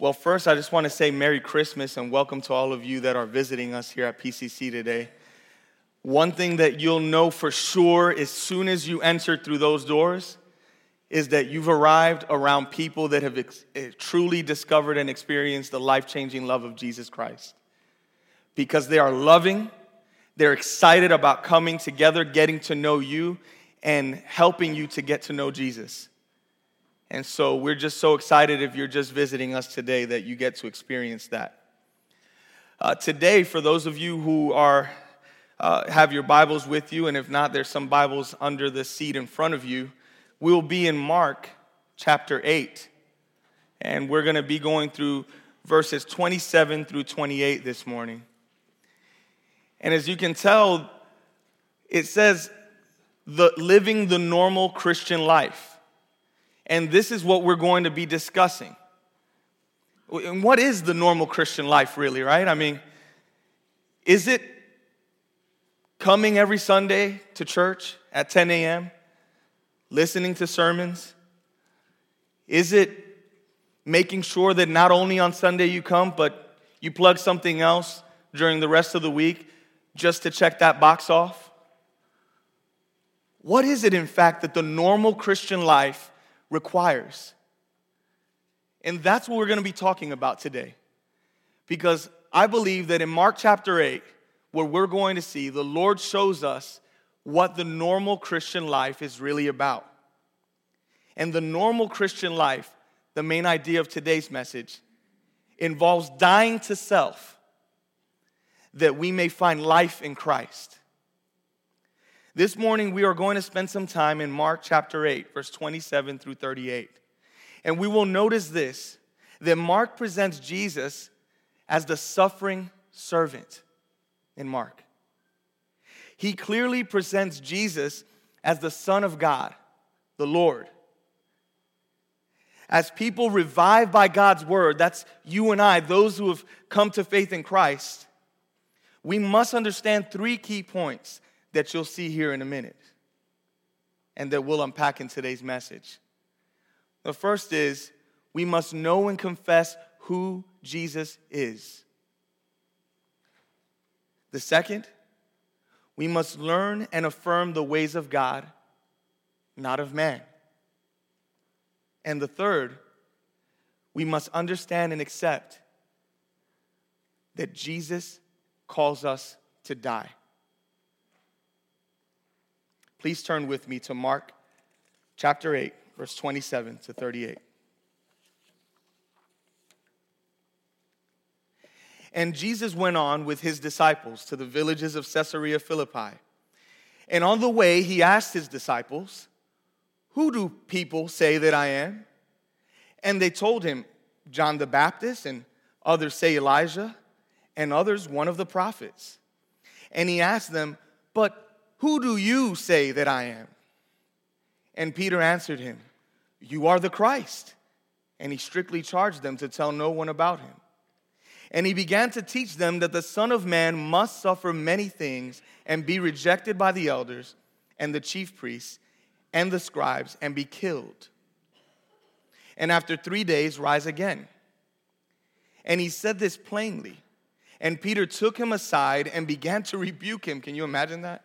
Well, first, I just want to say Merry Christmas and welcome to all of you that are visiting us here at PCC today. One thing that you'll know for sure as soon as you enter through those doors is that you've arrived around people that have ex- eh, truly discovered and experienced the life changing love of Jesus Christ. Because they are loving, they're excited about coming together, getting to know you, and helping you to get to know Jesus. And so we're just so excited if you're just visiting us today that you get to experience that. Uh, today, for those of you who are uh, have your Bibles with you, and if not, there's some Bibles under the seat in front of you. We'll be in Mark chapter 8, and we're going to be going through verses 27 through 28 this morning. And as you can tell, it says the living the normal Christian life. And this is what we're going to be discussing. And what is the normal Christian life, really, right? I mean, is it coming every Sunday to church at 10 a.m., listening to sermons? Is it making sure that not only on Sunday you come, but you plug something else during the rest of the week just to check that box off? What is it, in fact, that the normal Christian life requires. And that's what we're going to be talking about today. Because I believe that in Mark chapter 8, where we're going to see, the Lord shows us what the normal Christian life is really about. And the normal Christian life, the main idea of today's message, involves dying to self that we may find life in Christ. This morning, we are going to spend some time in Mark chapter 8, verse 27 through 38. And we will notice this that Mark presents Jesus as the suffering servant in Mark. He clearly presents Jesus as the Son of God, the Lord. As people revived by God's word, that's you and I, those who have come to faith in Christ, we must understand three key points that you'll see here in a minute and that we'll unpack in today's message. The first is we must know and confess who Jesus is. The second, we must learn and affirm the ways of God, not of man. And the third, we must understand and accept that Jesus calls us to die. Please turn with me to Mark chapter 8, verse 27 to 38. And Jesus went on with his disciples to the villages of Caesarea Philippi. And on the way, he asked his disciples, Who do people say that I am? And they told him, John the Baptist, and others say Elijah, and others one of the prophets. And he asked them, But who do you say that I am? And Peter answered him, You are the Christ. And he strictly charged them to tell no one about him. And he began to teach them that the Son of Man must suffer many things and be rejected by the elders and the chief priests and the scribes and be killed. And after three days, rise again. And he said this plainly. And Peter took him aside and began to rebuke him. Can you imagine that?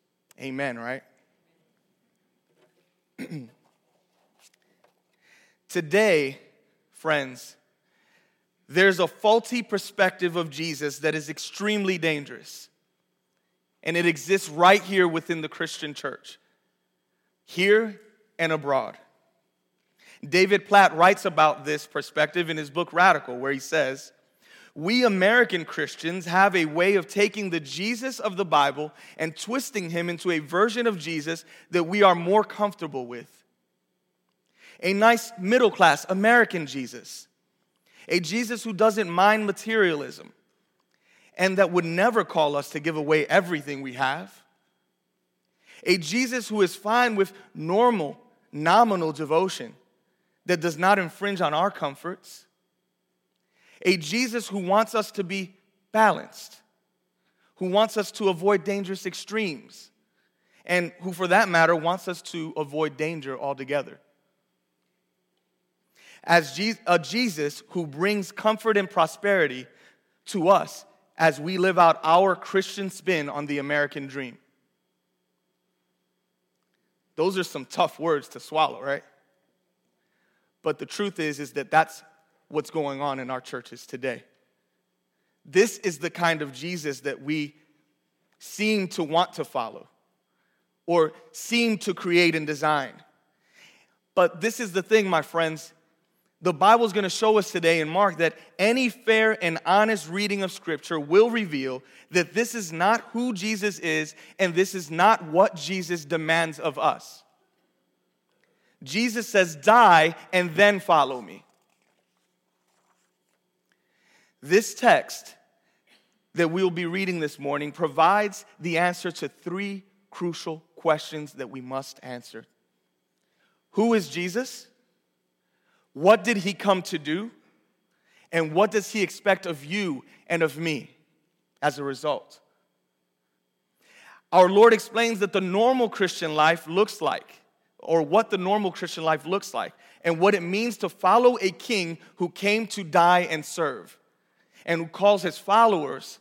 Amen, right? Today, friends, there's a faulty perspective of Jesus that is extremely dangerous. And it exists right here within the Christian church, here and abroad. David Platt writes about this perspective in his book Radical, where he says, We American Christians have a way of taking the Jesus of the Bible and twisting him into a version of Jesus that we are more comfortable with. A nice middle class American Jesus, a Jesus who doesn't mind materialism and that would never call us to give away everything we have. A Jesus who is fine with normal, nominal devotion that does not infringe on our comforts. A Jesus who wants us to be balanced, who wants us to avoid dangerous extremes, and who, for that matter, wants us to avoid danger altogether. As a Jesus who brings comfort and prosperity to us as we live out our Christian spin on the American dream. Those are some tough words to swallow, right? But the truth is is that that's what's going on in our churches today. This is the kind of Jesus that we seem to want to follow or seem to create and design. But this is the thing, my friends, the Bible is going to show us today in Mark that any fair and honest reading of Scripture will reveal that this is not who Jesus is and this is not what Jesus demands of us. Jesus says, Die and then follow me. This text that we'll be reading this morning provides the answer to three crucial questions that we must answer Who is Jesus? What did he come to do? And what does he expect of you and of me as a result? Our Lord explains that the normal Christian life looks like, or what the normal Christian life looks like, and what it means to follow a king who came to die and serve, and calls his followers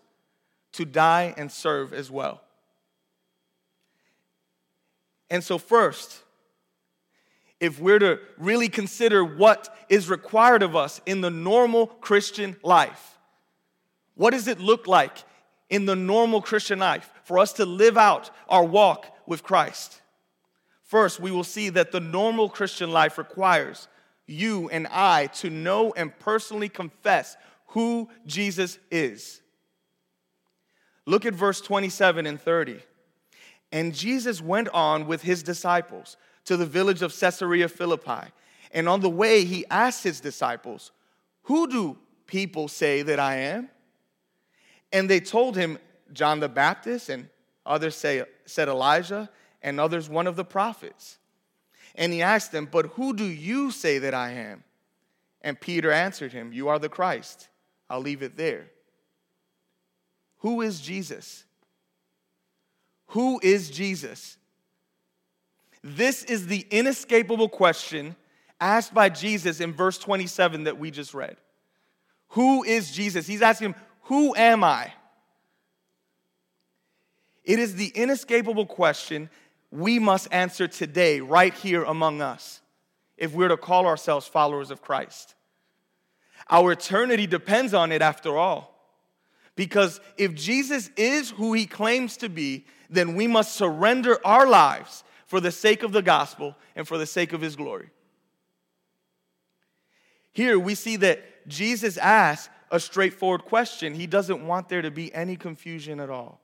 to die and serve as well. And so, first, if we're to really consider what is required of us in the normal Christian life. What does it look like in the normal Christian life for us to live out our walk with Christ? First, we will see that the normal Christian life requires you and I to know and personally confess who Jesus is. Look at verse 27 and 30. And Jesus went on with his disciples to the village of Caesarea Philippi. And on the way, he asked his disciples, Who do people say that I am? And they told him, John the Baptist, and others say, said Elijah, and others one of the prophets. And he asked them, But who do you say that I am? And Peter answered him, You are the Christ. I'll leave it there. Who is Jesus? Who is Jesus? This is the inescapable question asked by Jesus in verse 27 that we just read. Who is Jesus? He's asking him, Who am I? It is the inescapable question we must answer today, right here among us, if we're to call ourselves followers of Christ. Our eternity depends on it, after all. Because if Jesus is who he claims to be, then we must surrender our lives for the sake of the gospel and for the sake of his glory. Here we see that Jesus asks a straightforward question. He doesn't want there to be any confusion at all.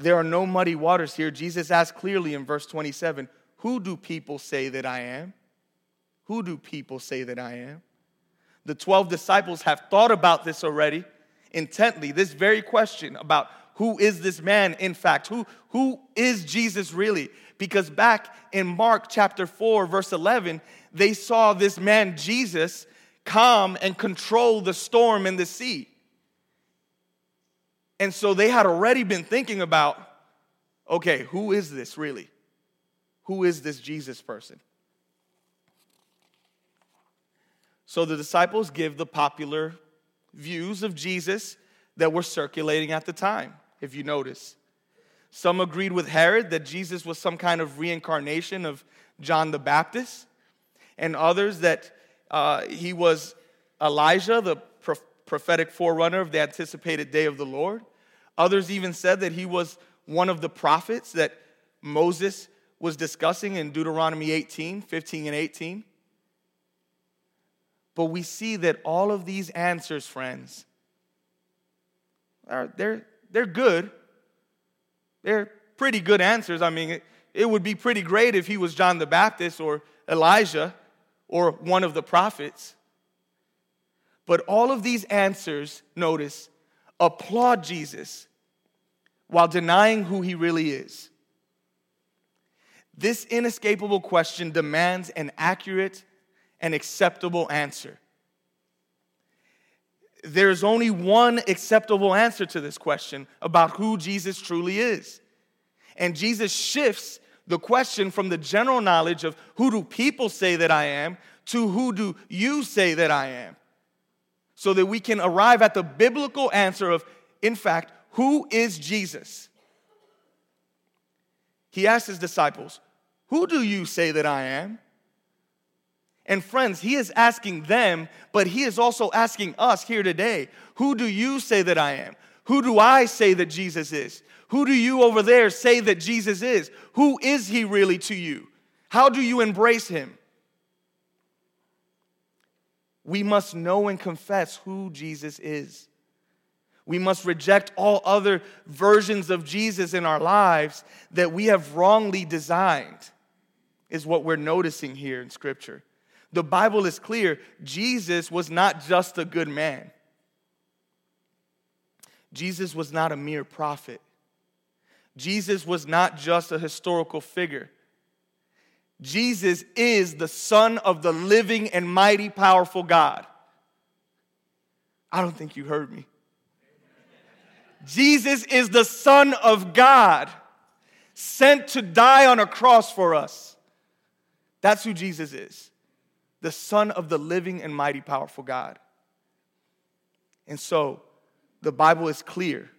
There are no muddy waters here. Jesus asks clearly in verse 27 Who do people say that I am? Who do people say that I am? The 12 disciples have thought about this already intently, this very question about who is this man in fact? Who, who is Jesus really? Because back in Mark chapter 4, verse 11, they saw this man Jesus calm and control the storm in the sea. And so they had already been thinking about okay, who is this really? Who is this Jesus person? So the disciples give the popular views of Jesus that were circulating at the time if you notice. Some agreed with Herod that Jesus was some kind of reincarnation of John the Baptist, and others that uh, he was Elijah, the prophetic forerunner of the anticipated day of the Lord. Others even said that he was one of the prophets that Moses was discussing in Deuteronomy 18, 15, and 18. But we see that all of these answers, friends, are, they're, they're good. They're pretty good answers. I mean, it, it would be pretty great if he was John the Baptist or Elijah or one of the prophets. But all of these answers, notice, applaud Jesus while denying who he really is. This inescapable question demands an accurate and acceptable answer. There's only one acceptable answer to this question about who Jesus truly is. And Jesus shifts the question from the general knowledge of who do people say that I am to who do you say that I am? So that we can arrive at the biblical answer of, in fact, who is Jesus? He asked his disciples, Who do you say that I am? And friends, he is asking them, but he is also asking us here today, Who do you say that I am? Who do I say that Jesus is? Who do you over there say that Jesus is? Who is he really to you? How do you embrace him? We must know and confess who Jesus is. We must reject all other versions of Jesus in our lives that we have wrongly designed, is what we're noticing here in Scripture. The Bible is clear Jesus was not just a good man, Jesus was not a mere prophet. Jesus was not just a historical figure. Jesus is the Son of the living and mighty, powerful God. I don't think you heard me. Jesus is the Son of God, sent to die on a cross for us. That's who Jesus is the Son of the living and mighty, powerful God. And so, the Bible is clear.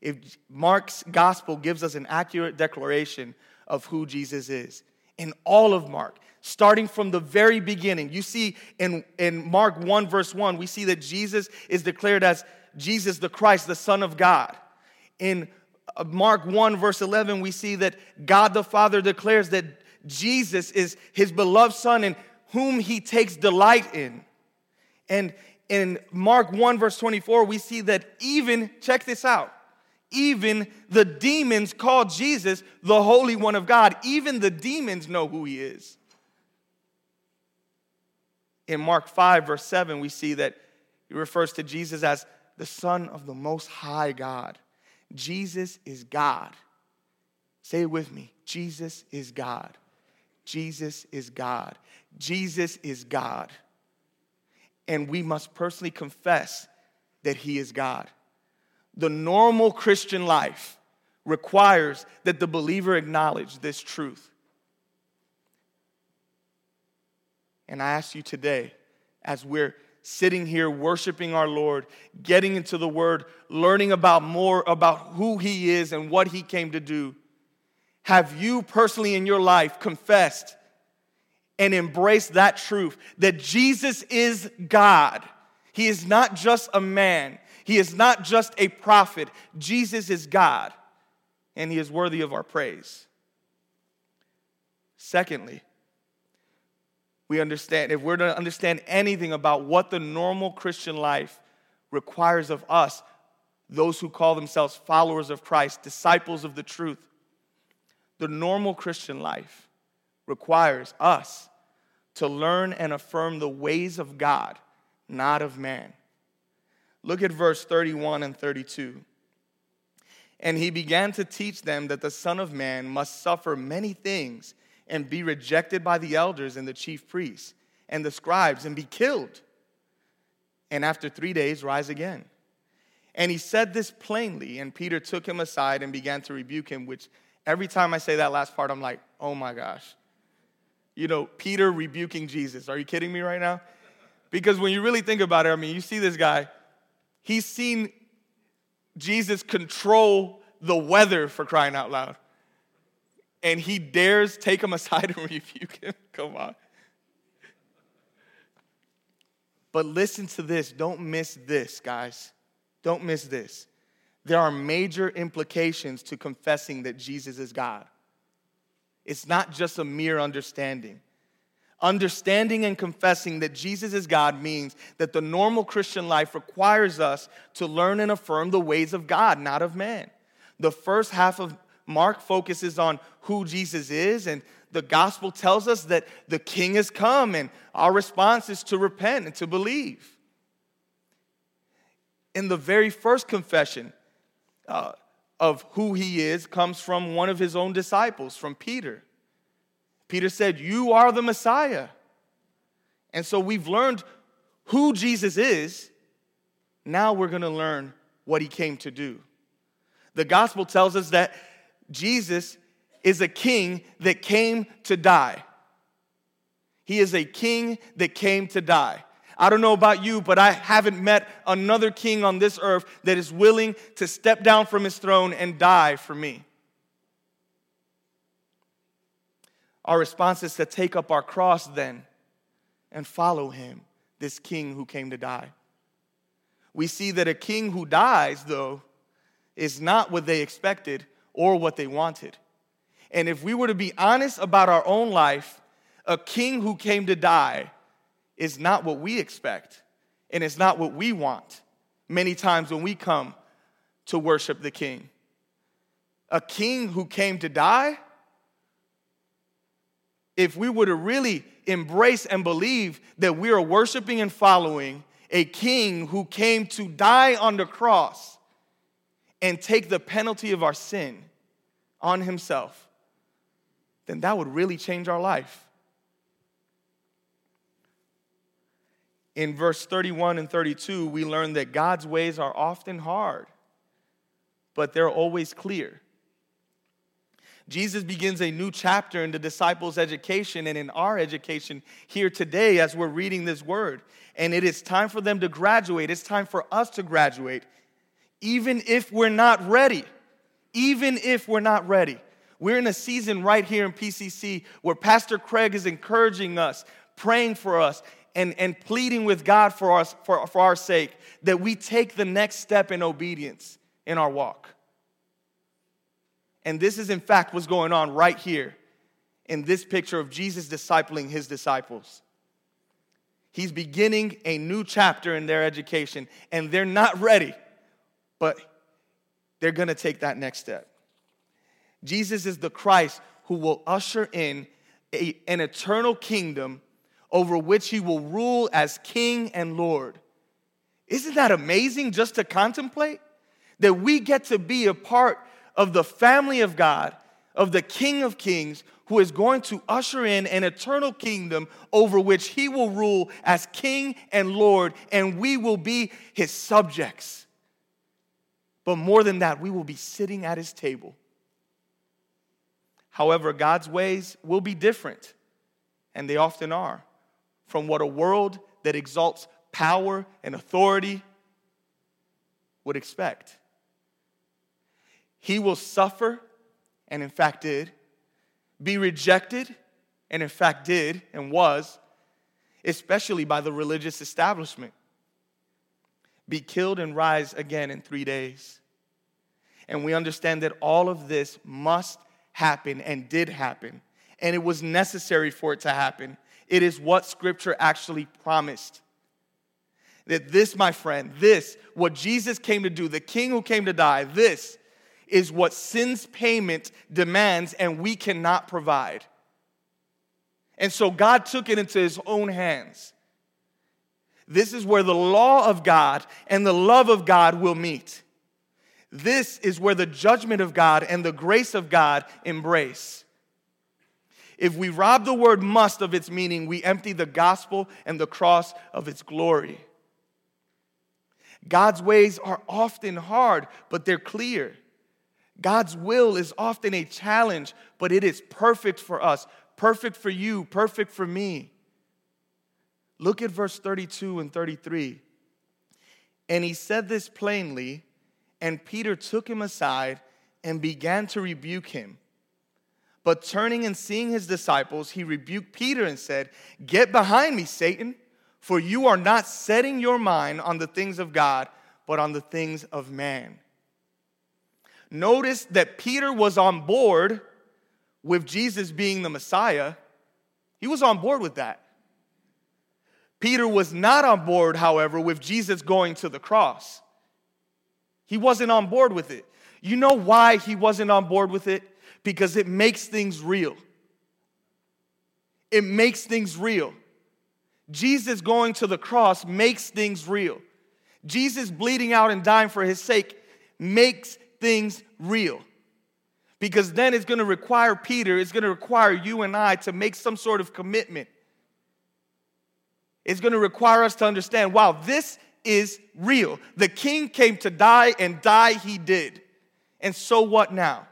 If Mark's gospel gives us an accurate declaration of who Jesus is, in all of Mark, starting from the very beginning, you see in, in Mark 1, verse 1, we see that Jesus is declared as Jesus the Christ, the Son of God. In uh, Mark 1, verse 11, we see that God the Father declares that Jesus is his beloved Son in whom he takes delight in. And in Mark 1, verse 24, we see that even, check this out, even the demons call Jesus the Holy One of God. Even the demons know who he is. In Mark 5, verse 7, we see that he refers to Jesus as the Son of the Most High God. Jesus is God. Say it with me Jesus is God. Jesus is God. Jesus is God. And we must personally confess that He is God. The normal Christian life requires that the believer acknowledge this truth. And I ask you today, as we're sitting here worshiping our Lord, getting into the Word, learning about more about who He is and what He came to do, have you personally in your life confessed and embraced that truth that Jesus is God? He is not just a man, He is not just a prophet. Jesus is God, and He is worthy of our praise. Secondly, we understand, if we're to understand anything about what the normal Christian life requires of us, those who call themselves followers of Christ, disciples of the truth, the normal Christian life requires us to learn and affirm the ways of God, not of man. Look at verse 31 and 32. And he began to teach them that the Son of Man must suffer many things and be rejected by the elders and the chief priests and the scribes and be killed. And after three days, rise again. And he said this plainly, and Peter took him aside and began to rebuke him, which Every time I say that last part, I'm like, oh my gosh. You know, Peter rebuking Jesus. Are you kidding me right now? Because when you really think about it, I mean, you see this guy, he's seen Jesus control the weather for crying out loud. And he dares take him aside and rebuke him. Come on. But listen to this. Don't miss this, guys. Don't miss this. There are major implications to confessing that Jesus is God. It's not just a mere understanding. Understanding and confessing that Jesus is God means that the normal Christian life requires us to learn and affirm the ways of God, not of man. The first half of Mark focuses on who Jesus is, and the gospel tells us that the king has come, and our response is to repent and to believe. In the very first confession uh, of who he is, comes from one of his own disciples, from Peter. Peter said, You are the Messiah. And so we've learned who Jesus is. Now we're going to learn what he came to do. The gospel tells us that Jesus is a king that came to die. He is a king that came to die. I don't know about you, but I haven't met another king on this earth that is willing to step down from his throne and die for me. Our response is to take up our cross then and follow him, this king who came to die. We see that a king who dies, though, is not what they expected or what they wanted. And if we were to be honest about our own life, a king who came to die is not what we expect, and it's not what we want many times when we come to worship the king. A king who came to die if we were to really embrace and believe that we are worshiping and following a king who came to die on the cross and take the penalty of our sin on himself, then that would really change our life. In verse 31 and 32, we learn that God's ways are often hard, but they're always clear. Jesus begins a new chapter in the disciples' education and in our education here today as we're reading this word. And it is time for them to graduate. It's time for us to graduate, even if we're not ready. Even if we're not ready. We're in a season right here in PCC where Pastor Craig is encouraging us, praying for us, and, and pleading with God for, us, for, for our sake that we take the next step in obedience in our walk. And this is, in fact, what's going on right here in this picture of Jesus discipling his disciples. He's beginning a new chapter in their education, and they're not ready, but they're gonna take that next step. Jesus is the Christ who will usher in a, an eternal kingdom over which he will rule as king and Lord. Isn't that amazing just to contemplate? That we get to be a part of the family of God, of the King of Kings, who is going to usher in an eternal kingdom over which he will rule as King and Lord, and we will be his subjects. But more than that, we will be sitting at his table. However, God's ways will be different, and they often are, from what a world that exalts power and authority would expect. He will suffer, and in fact did, be rejected, and in fact did and was, especially by the religious establishment, be killed and rise again in three days. And we understand that all of this must happen and did happen, and it was necessary for it to happen. It is what Scripture actually promised. That this, my friend, this, what Jesus came to do, the King who came to die, this is what sin's payment demands and we cannot provide. And so God took it into his own hands. This is where the law of God and the love of God will meet. This is where the judgment of God and the grace of God embrace. If we rob the word must of its meaning, we empty the gospel and the cross of its glory. God's ways are often hard, but they're clear. God's will is often a challenge, but it is perfect for us, perfect for you, perfect for me. Look at verse 32 and 33. And he said this plainly, and Peter took him aside and began to rebuke him. But turning and seeing his disciples, he rebuked Peter and said, Get behind me, Satan, for you are not setting your mind on the things of God, but on the things of man. Notice that Peter was on board with Jesus being the Messiah. He was on board with that. Peter was not on board, however, with Jesus going to the cross. He wasn't on board with it. You know why he wasn't on board with it? Because it makes things real. It makes things real. Jesus going to the cross makes things real. Jesus bleeding out and dying for his sake makes things real. Because then it's going to require Peter, it's going to require you and I to make some sort of commitment. It's going to require us to understand wow, this is real. The king came to die, and die he did. And so what now?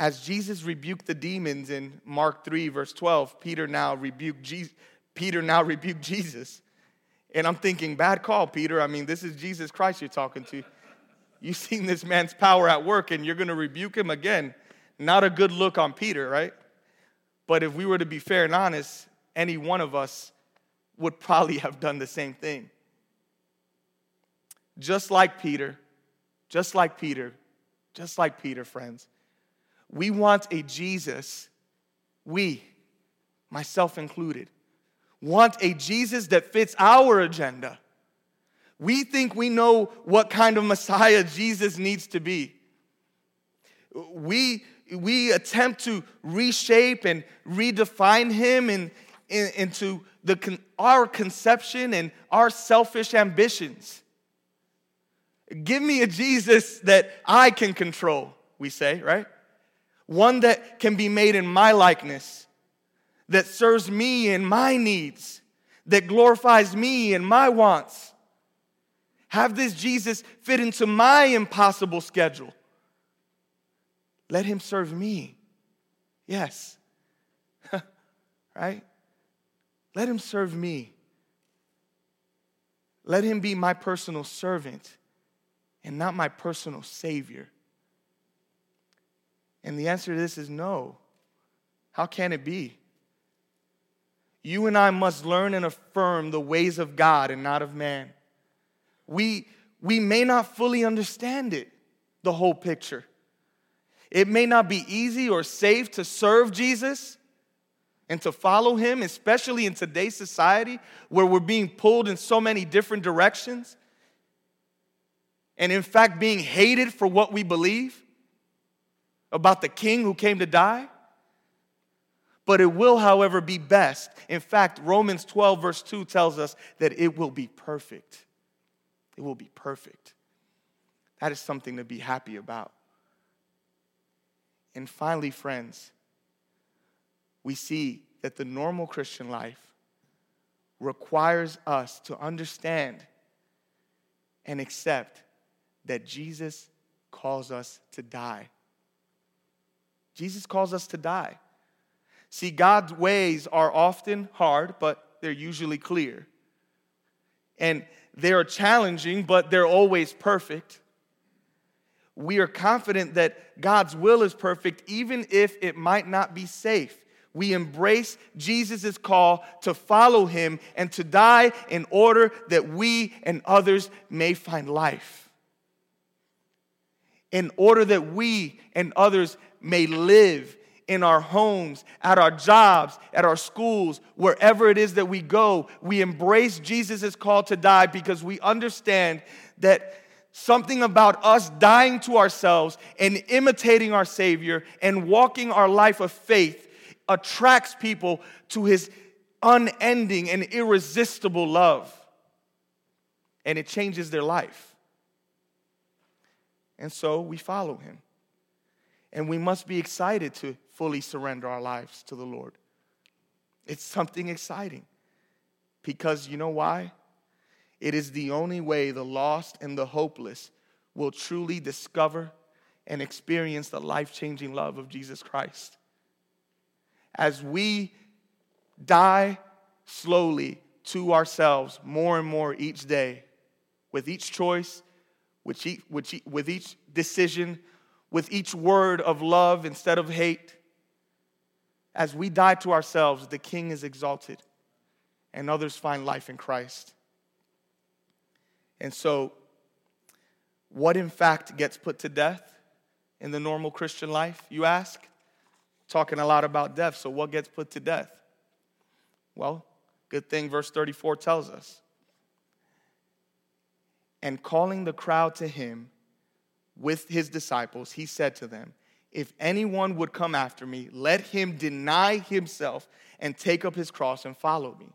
As Jesus rebuked the demons in Mark 3, verse 12, Peter now rebuked Jesus. Peter now rebuked Jesus. And I'm thinking, bad call, Peter. I mean, this is Jesus Christ you're talking to. You've seen this man's power at work and you're going to rebuke him again. Not a good look on Peter, right? But if we were to be fair and honest, any one of us would probably have done the same thing. Just like Peter, just like Peter, just like Peter, friends, we want a Jesus, we, myself included, want a Jesus that fits our agenda. We think we know what kind of Messiah Jesus needs to be. We, we attempt to reshape and redefine him in, in, into the, our conception and our selfish ambitions. Give me a Jesus that I can control, we say, right? One that can be made in my likeness, that serves me in my needs, that glorifies me in my wants. Have this Jesus fit into my impossible schedule. Let him serve me. Yes. right? Let him serve me. Let him be my personal servant and not my personal savior. And the answer to this is no. How can it be? You and I must learn and affirm the ways of God and not of man. We, we may not fully understand it, the whole picture. It may not be easy or safe to serve Jesus and to follow him, especially in today's society where we're being pulled in so many different directions. And in fact, being hated for what we believe about the king who came to die but it will, however, be best. In fact, Romans 12, verse 2 tells us that it will be perfect. It will be perfect. That is something to be happy about. And finally, friends, we see that the normal Christian life requires us to understand and accept that Jesus calls us to die. Jesus calls us to die. See, God's ways are often hard, but they're usually clear. And they are challenging, but they're always perfect. We are confident that God's will is perfect, even if it might not be safe. We embrace Jesus' call to follow him and to die in order that we and others may find life. In order that we and others may live in our homes, at our jobs, at our schools, wherever it is that we go, we embrace Jesus' call to die because we understand that something about us dying to ourselves and imitating our Savior and walking our life of faith attracts people to His unending and irresistible love. And it changes their life. And so we follow Him. And we must be excited to fully surrender our lives to the Lord. It's something exciting because you know why? It is the only way the lost and the hopeless will truly discover and experience the life changing love of Jesus Christ. As we die slowly to ourselves more and more each day, with each choice, with each, with each decision, with each word of love instead of hate, as we die to ourselves, the king is exalted and others find life in Christ. And so, what in fact gets put to death in the normal Christian life, you ask? Talking a lot about death, so what gets put to death? Well, good thing verse 34 tells us. And calling the crowd to him with his disciples, he said to them, If anyone would come after me, let him deny himself and take up his cross and follow me.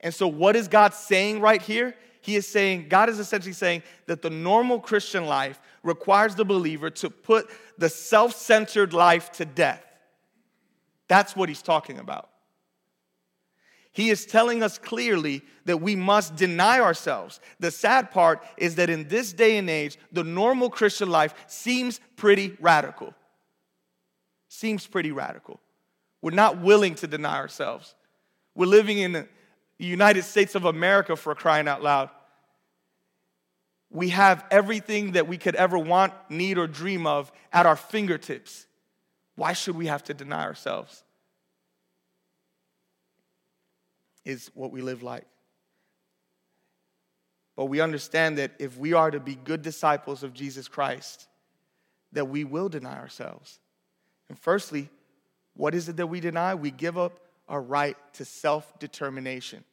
And so, what is God saying right here? He is saying, God is essentially saying that the normal Christian life requires the believer to put the self centered life to death. That's what he's talking about. He is telling us clearly that we must deny ourselves. The sad part is that in this day and age, the normal Christian life seems pretty radical. Seems pretty radical. We're not willing to deny ourselves. We're living in the United States of America for crying out loud. We have everything that we could ever want, need, or dream of at our fingertips. Why should we have to deny ourselves? Is what we live like. But we understand that if we are to be good disciples of Jesus Christ, that we will deny ourselves. And firstly, what is it that we deny? We give up our right to self determination.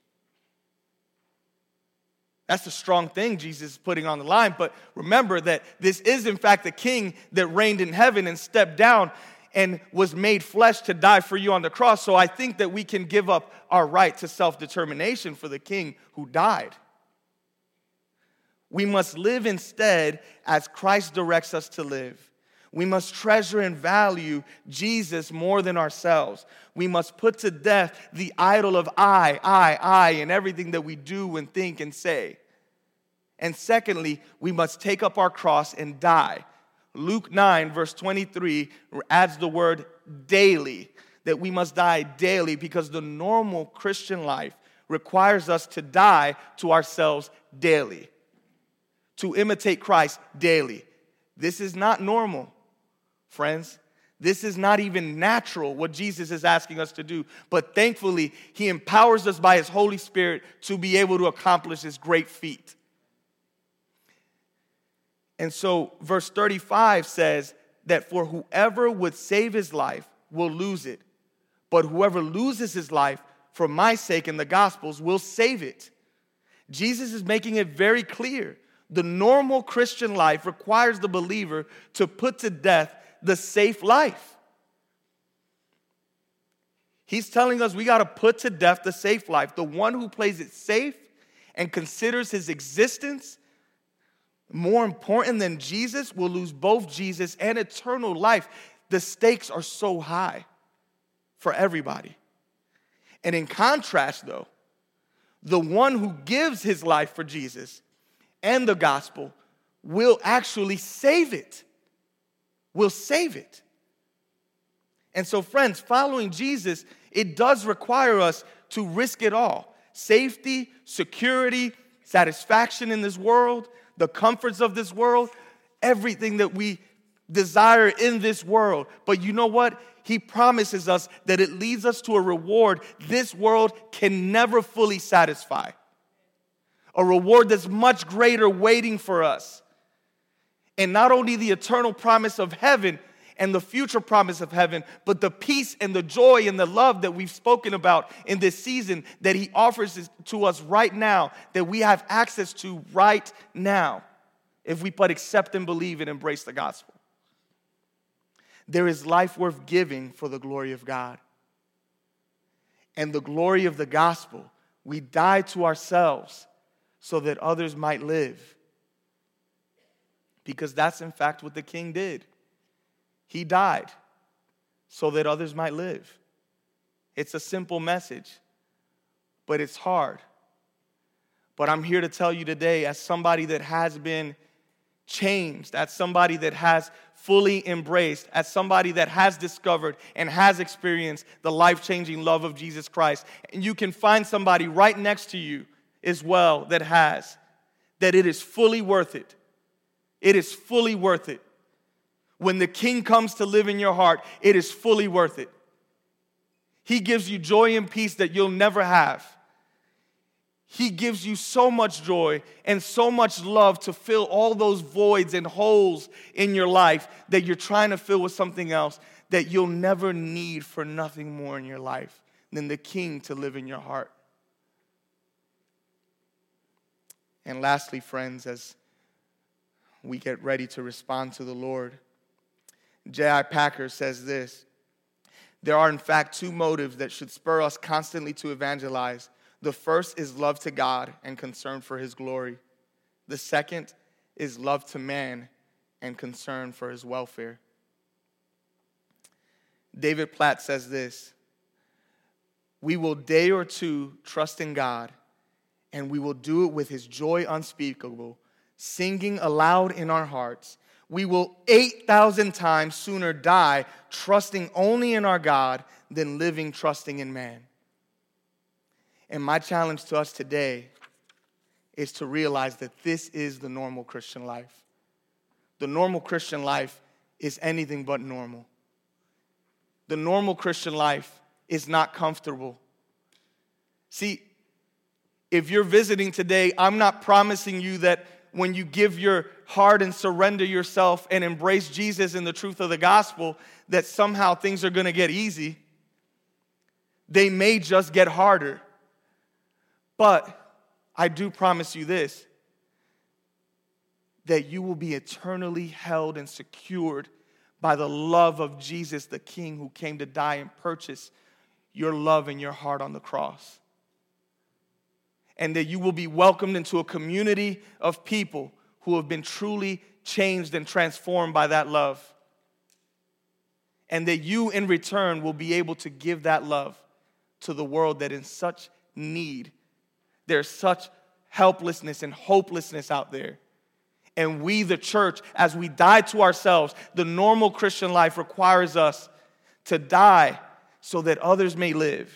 That's a strong thing Jesus is putting on the line. But remember that this is, in fact, the king that reigned in heaven and stepped down and was made flesh to die for you on the cross. So I think that we can give up our right to self determination for the king who died. We must live instead as Christ directs us to live. We must treasure and value Jesus more than ourselves. We must put to death the idol of I, I, I in everything that we do and think and say. And secondly, we must take up our cross and die. Luke 9, verse 23, adds the word daily, that we must die daily because the normal Christian life requires us to die to ourselves daily, to imitate Christ daily. This is not normal friends. This is not even natural what Jesus is asking us to do, but thankfully, He empowers us by His Holy Spirit to be able to accomplish this great feat. And so, verse 35 says that for whoever would save his life will lose it, but whoever loses his life for my sake in the Gospels will save it. Jesus is making it very clear. The normal Christian life requires the believer to put to death the safe life. He's telling us we got to put to death the safe life. The one who plays it safe and considers his existence more important than Jesus will lose both Jesus and eternal life. The stakes are so high for everybody. And in contrast, though, the one who gives his life for Jesus and the gospel will actually save it will save it. And so, friends, following Jesus, it does require us to risk it all safety, security, satisfaction in this world, the comforts of this world, everything that we desire in this world. But you know what? He promises us that it leads us to a reward this world can never fully satisfy. A reward that's much greater waiting for us and not only the eternal promise of heaven and the future promise of heaven, but the peace and the joy and the love that we've spoken about in this season that He offers to us right now, that we have access to right now, if we but accept and believe and embrace the gospel. There is life worth giving for the glory of God. And the glory of the gospel, we die to ourselves so that others might live because that's in fact what the king did. He died so that others might live. It's a simple message, but it's hard. But I'm here to tell you today, as somebody that has been changed, as somebody that has fully embraced, as somebody that has discovered and has experienced the life changing love of Jesus Christ, and you can find somebody right next to you as well that has, that it is fully worth it it is fully worth it. When the king comes to live in your heart, it is fully worth it. He gives you joy and peace that you'll never have. He gives you so much joy and so much love to fill all those voids and holes in your life that you're trying to fill with something else that you'll never need for nothing more in your life than the King to live in your heart. And lastly, friends, as we get ready to respond to the Lord, J.I. Packer says this There are, in fact, two motives that should spur us constantly to evangelize the first is love to God and concern for his glory. The second is love to man and concern for his welfare. David Platt says this We will day or two trust in God, and we will do it with his joy unspeakable, singing aloud in our hearts. We will 8,000 times sooner die trusting only in our God than living trusting in man. And my challenge to us today is to realize that this is the normal Christian life. The normal Christian life is anything but normal. The normal Christian life is not comfortable. See, if you're visiting today, I'm not promising you that when you give your heart and surrender yourself and embrace Jesus and the truth of the gospel, that somehow things are gonna get easy. They may just get harder. But I do promise you this that you will be eternally held and secured by the love of Jesus, the King who came to die and purchase your love and your heart on the cross. And that you will be welcomed into a community of people who have been truly changed and transformed by that love. And that you, in return, will be able to give that love to the world that in such need there's such helplessness and hopelessness out there. And we, the church, as we die to ourselves, the normal Christian life requires us to die so that others may live.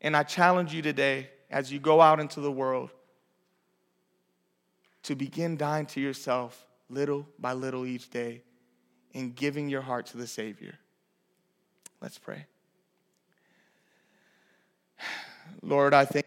And I challenge you today, as you go out into the world, to begin dying to yourself little by little each day and giving your heart to the Savior. Let's pray. Lord, I thank